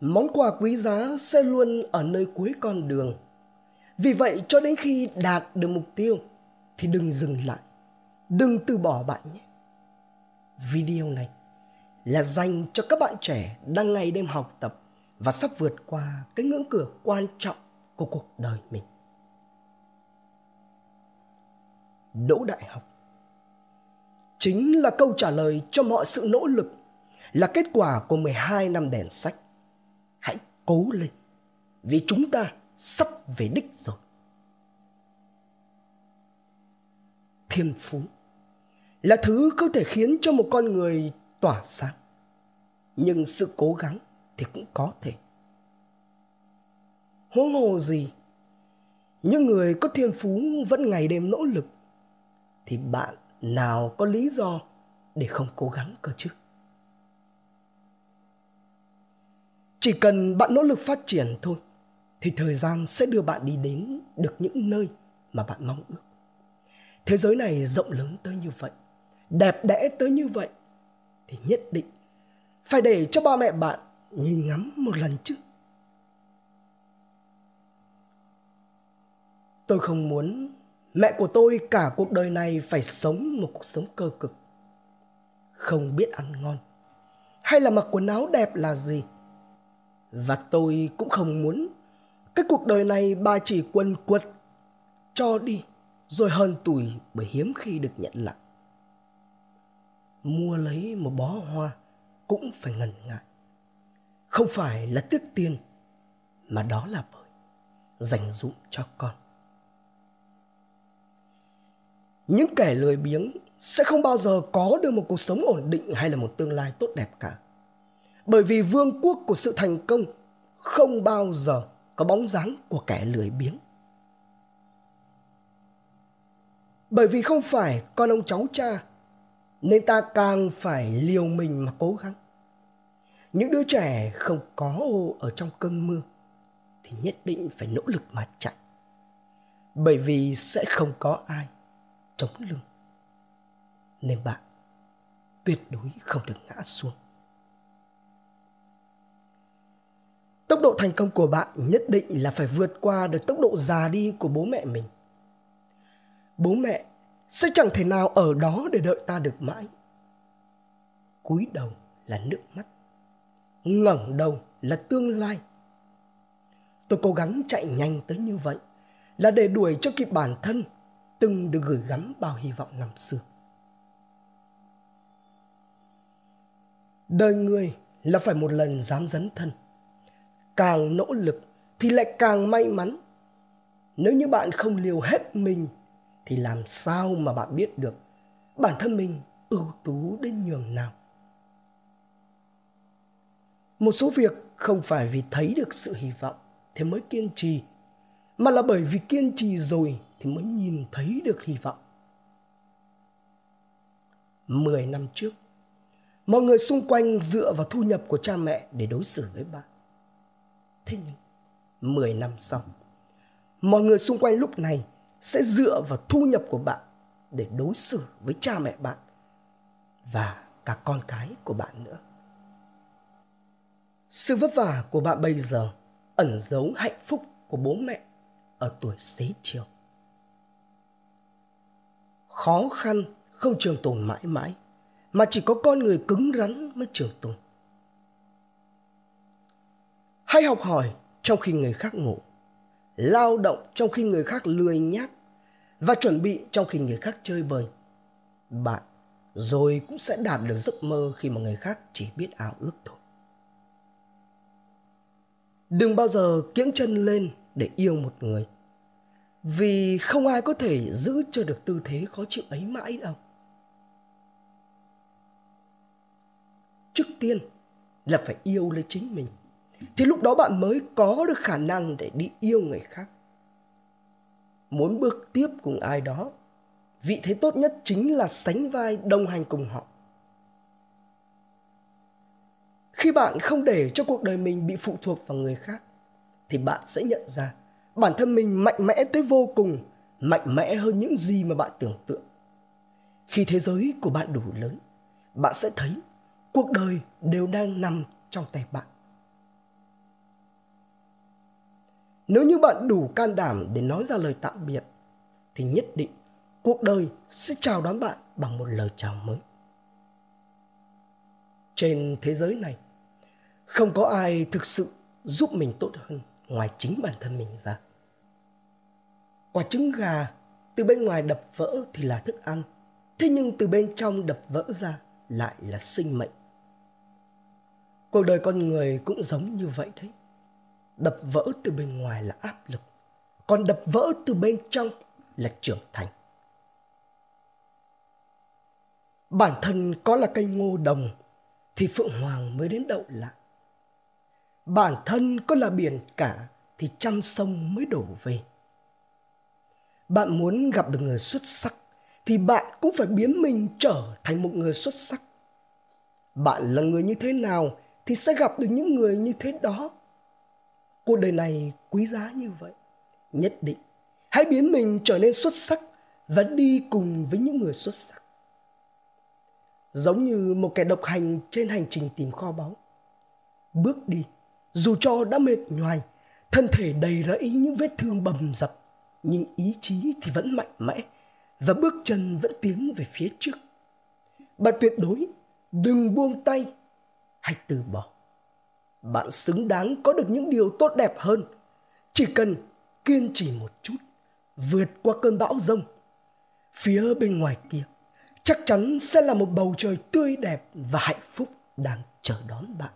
món quà quý giá sẽ luôn ở nơi cuối con đường. Vì vậy, cho đến khi đạt được mục tiêu, thì đừng dừng lại. Đừng từ bỏ bạn nhé. Video này là dành cho các bạn trẻ đang ngày đêm học tập và sắp vượt qua cái ngưỡng cửa quan trọng của cuộc đời mình. Đỗ đại học chính là câu trả lời cho mọi sự nỗ lực, là kết quả của 12 năm đèn sách. Cố lên, vì chúng ta sắp về đích rồi. Thiên phú là thứ có thể khiến cho một con người tỏa sáng. Nhưng sự cố gắng thì cũng có thể. Huống hồ gì, những người có thiên phú vẫn ngày đêm nỗ lực, thì bạn nào có lý do để không cố gắng cơ chứ? Chỉ cần bạn nỗ lực phát triển thôi thì thời gian sẽ đưa bạn đi đến được những nơi mà bạn mong ước. Thế giới này rộng lớn tới như vậy, đẹp đẽ tới như vậy thì nhất định phải để cho ba mẹ bạn nhìn ngắm một lần chứ. Tôi không muốn mẹ của tôi cả cuộc đời này phải sống một cuộc sống cơ cực. Không biết ăn ngon hay là mặc quần áo đẹp là gì và tôi cũng không muốn cái cuộc đời này bà chỉ quần quật cho đi, rồi hơn tuổi bởi hiếm khi được nhận lại. Mua lấy một bó hoa cũng phải ngần ngại. Không phải là tiếc tiền, mà đó là bởi dành dụm cho con. Những kẻ lười biếng sẽ không bao giờ có được một cuộc sống ổn định hay là một tương lai tốt đẹp cả bởi vì vương quốc của sự thành công không bao giờ có bóng dáng của kẻ lười biếng. Bởi vì không phải con ông cháu cha, nên ta càng phải liều mình mà cố gắng. Những đứa trẻ không có ô ở trong cơn mưa thì nhất định phải nỗ lực mà chạy. Bởi vì sẽ không có ai chống lưng. Nên bạn tuyệt đối không được ngã xuống. Tốc độ thành công của bạn nhất định là phải vượt qua được tốc độ già đi của bố mẹ mình. Bố mẹ sẽ chẳng thể nào ở đó để đợi ta được mãi. Cúi đầu là nước mắt, ngẩng đầu là tương lai. Tôi cố gắng chạy nhanh tới như vậy là để đuổi cho kịp bản thân từng được gửi gắm bao hy vọng năm xưa. Đời người là phải một lần dám dấn thân càng nỗ lực thì lại càng may mắn. Nếu như bạn không liều hết mình, thì làm sao mà bạn biết được bản thân mình ưu tú đến nhường nào? Một số việc không phải vì thấy được sự hy vọng thì mới kiên trì, mà là bởi vì kiên trì rồi thì mới nhìn thấy được hy vọng. Mười năm trước, mọi người xung quanh dựa vào thu nhập của cha mẹ để đối xử với bạn. Thế nhưng, 10 năm sau, mọi người xung quanh lúc này sẽ dựa vào thu nhập của bạn để đối xử với cha mẹ bạn và cả con cái của bạn nữa. Sự vất vả của bạn bây giờ ẩn giấu hạnh phúc của bố mẹ ở tuổi xế chiều. Khó khăn không trường tồn mãi mãi, mà chỉ có con người cứng rắn mới trường tồn. Hay học hỏi trong khi người khác ngủ, lao động trong khi người khác lười nhác và chuẩn bị trong khi người khác chơi bời. Bạn rồi cũng sẽ đạt được giấc mơ khi mà người khác chỉ biết ao ước thôi. Đừng bao giờ kiễng chân lên để yêu một người. Vì không ai có thể giữ cho được tư thế khó chịu ấy mãi đâu. Trước tiên là phải yêu lấy chính mình thì lúc đó bạn mới có được khả năng để đi yêu người khác. Muốn bước tiếp cùng ai đó, vị thế tốt nhất chính là sánh vai đồng hành cùng họ. Khi bạn không để cho cuộc đời mình bị phụ thuộc vào người khác, thì bạn sẽ nhận ra bản thân mình mạnh mẽ tới vô cùng, mạnh mẽ hơn những gì mà bạn tưởng tượng. Khi thế giới của bạn đủ lớn, bạn sẽ thấy cuộc đời đều đang nằm trong tay bạn. Nếu như bạn đủ can đảm để nói ra lời tạm biệt, thì nhất định cuộc đời sẽ chào đón bạn bằng một lời chào mới. Trên thế giới này, không có ai thực sự giúp mình tốt hơn ngoài chính bản thân mình ra. Quả trứng gà từ bên ngoài đập vỡ thì là thức ăn, thế nhưng từ bên trong đập vỡ ra lại là sinh mệnh. Cuộc đời con người cũng giống như vậy đấy đập vỡ từ bên ngoài là áp lực, còn đập vỡ từ bên trong là trưởng thành. Bản thân có là cây ngô đồng thì phượng hoàng mới đến đậu lại. Bản thân có là biển cả thì trăm sông mới đổ về. Bạn muốn gặp được người xuất sắc thì bạn cũng phải biến mình trở thành một người xuất sắc. Bạn là người như thế nào thì sẽ gặp được những người như thế đó cuộc đời này quý giá như vậy, nhất định. Hãy biến mình trở nên xuất sắc và đi cùng với những người xuất sắc. Giống như một kẻ độc hành trên hành trình tìm kho báu. Bước đi, dù cho đã mệt nhoài, thân thể đầy rẫy những vết thương bầm dập, nhưng ý chí thì vẫn mạnh mẽ và bước chân vẫn tiến về phía trước. Bạn tuyệt đối đừng buông tay hay từ bỏ bạn xứng đáng có được những điều tốt đẹp hơn. Chỉ cần kiên trì một chút, vượt qua cơn bão rông. Phía bên ngoài kia, chắc chắn sẽ là một bầu trời tươi đẹp và hạnh phúc đang chờ đón bạn.